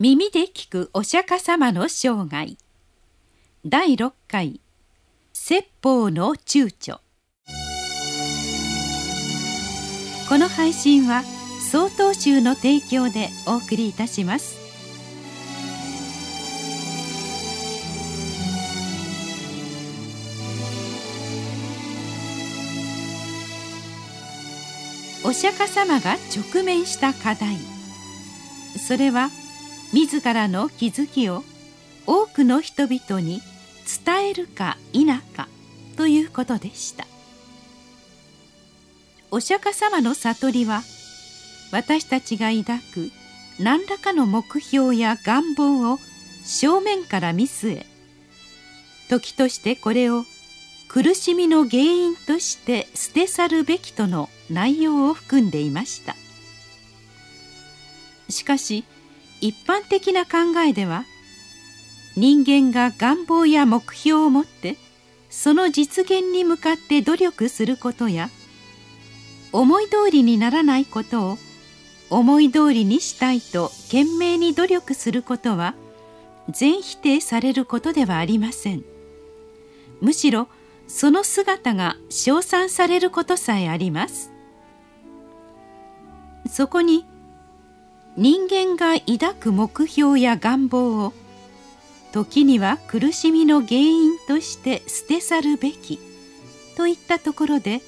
耳で聞くお釈迦様の生涯。第6回説法の躊躇。この配信は曹洞宗の提供でお送りいたします。お釈迦様が直面した課題。それは「自らの気づきを多くの人々に伝えるか否かということでした。お釈迦様の悟りは私たちが抱く何らかの目標や願望を正面から見据え時としてこれを苦しみの原因として捨て去るべきとの内容を含んでいました。しかし一般的な考えでは人間が願望や目標を持ってその実現に向かって努力することや思い通りにならないことを思い通りにしたいと懸命に努力することは全否定されることではありません。むしろその姿が称賛されることさえあります。そこに人間が抱く目標や願望を時には苦しみの原因として捨て去るべきといったところで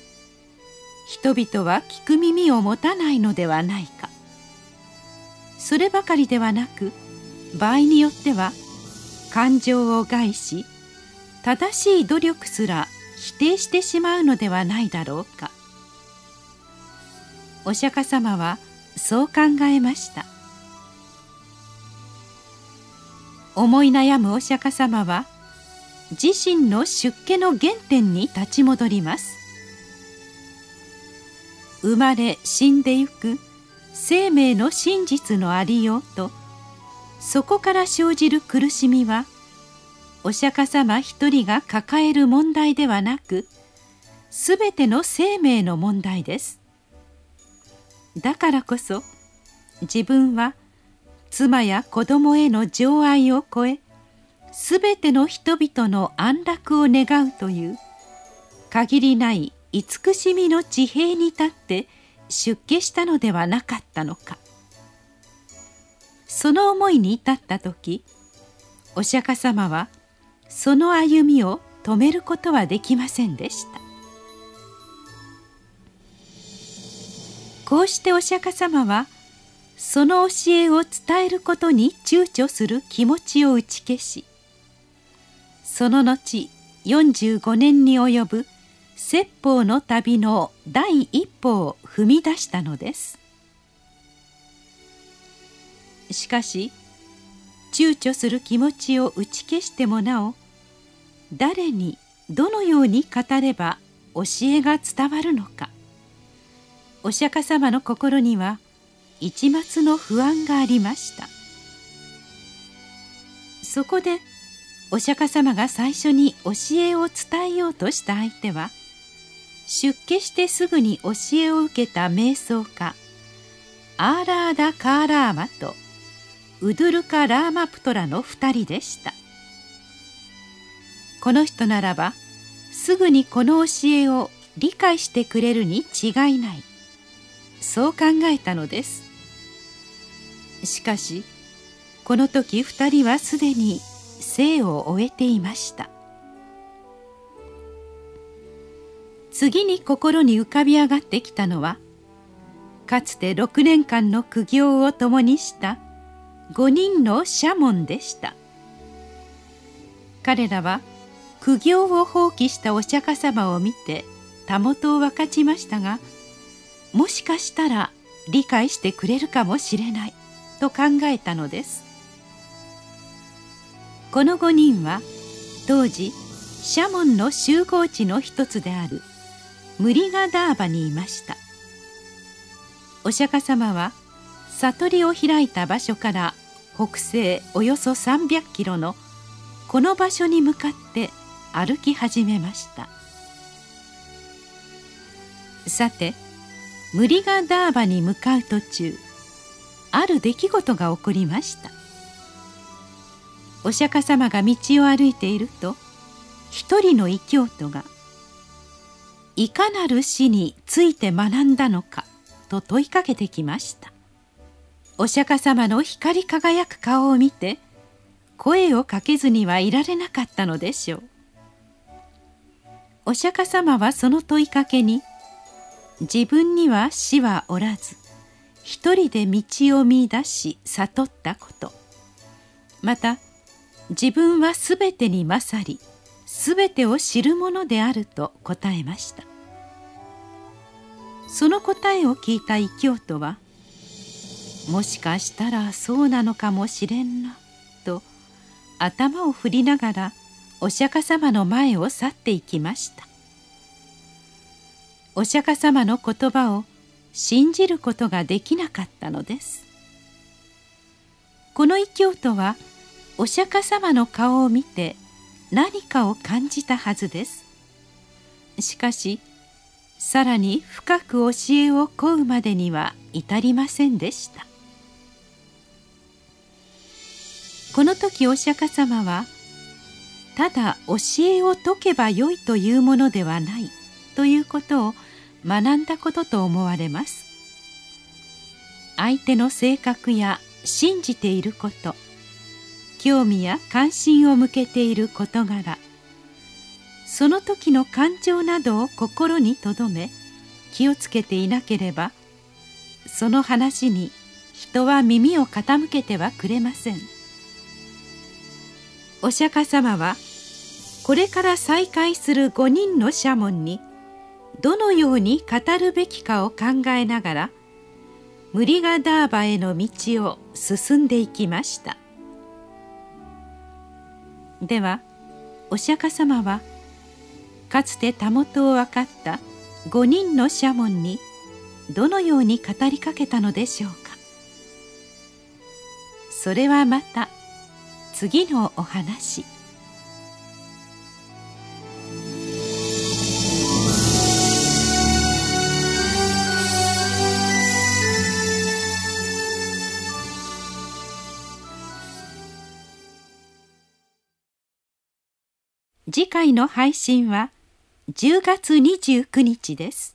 人々は聞く耳を持たないのではないか。そればかりではなく場合によっては感情を害し正しい努力すら否定してしまうのではないだろうか。お釈迦様はそう考えました。思い悩むお釈迦様は自身の出家の原点に立ち戻ります。生まれ死んでゆく生命の真実のありようとそこから生じる苦しみはお釈迦様一人が抱える問題ではなくすべての生命の問題です。だからこそ自分は妻や子供への情愛を超えすべての人々の安楽を願うという限りない慈しみの地平に立って出家したのではなかったのか。その思いに至った時お釈迦様はその歩みを止めることはできませんでした。こうしてお釈迦様はその教えを伝えることに躊躇する気持ちを打ち消しその後45年に及ぶ説法の旅の第一歩を踏み出したのです。しかし躊躇する気持ちを打ち消してもなお誰にどのように語れば教えが伝わるのか。お釈迦様の心には一抹の不安がありました。そこでお釈迦様が最初に教えを伝えようとした相手は出家してすぐに教えを受けた瞑想家アーラーダ・カーラーマとウドゥルカ・ラーマプトラの2人でした。この人ならばすぐにこの教えを理解してくれるに違いない。そう考えたのです。しかしこの時二人はすでに生を終えていました。次に心に浮かび上がってきたのはかつて6年間の苦行を共にした5人の社門でした。彼らは苦行を放棄したお釈迦様を見てたもとを分かちましたがもしかしたら理解してくれるかもしれない。と考えたのです。この5人は当時シャモンの集合地の一つであるムリガダーバにいました。お釈迦様は悟りを開いた場所から北西およそ300キロのこの場所に向かって歩き始めました。さてムリガダーバに向かう途中ある出来事が起こりました。お釈迦様が道を歩いていると一人の異教徒が「いかなる死について学んだのか」と問いかけてきました。お釈迦様の光り輝く顔を見て声をかけずにはいられなかったのでしょう。お釈迦様はその問いかけに自分には死はおらず一人で道を見出し悟ったこと。また自分はすべてに勝りすべてを知るものであると答えました。その答えを聞いた異教徒はもしかしたらそうなのかもしれんなと頭を振りながらお釈迦様の前を去っていきました。お釈迦様の言葉を信じることができなかったのです。この異教徒はお釈迦様の顔を見て何かを感じたはずです。しかしさらに深く教えを請うまでには至りませんでした。この時お釈迦様はただ教えを解けばよいというものではない。ということを学んだことと思われます。相手の性格や信じていること興味や関心を向けている事柄その時の感情などを心に留め気をつけていなければその話に人は耳を傾けてはくれません。お釈迦様はこれから再会する5人の社門にどのように語るべきかを考えながらムリガダーバへの道を進んでいきました。ではお釈迦様はかつてたもとを分かった5人の社門にどのように語りかけたのでしょうか。それはまた次のお話。次回の配信は10月29日です。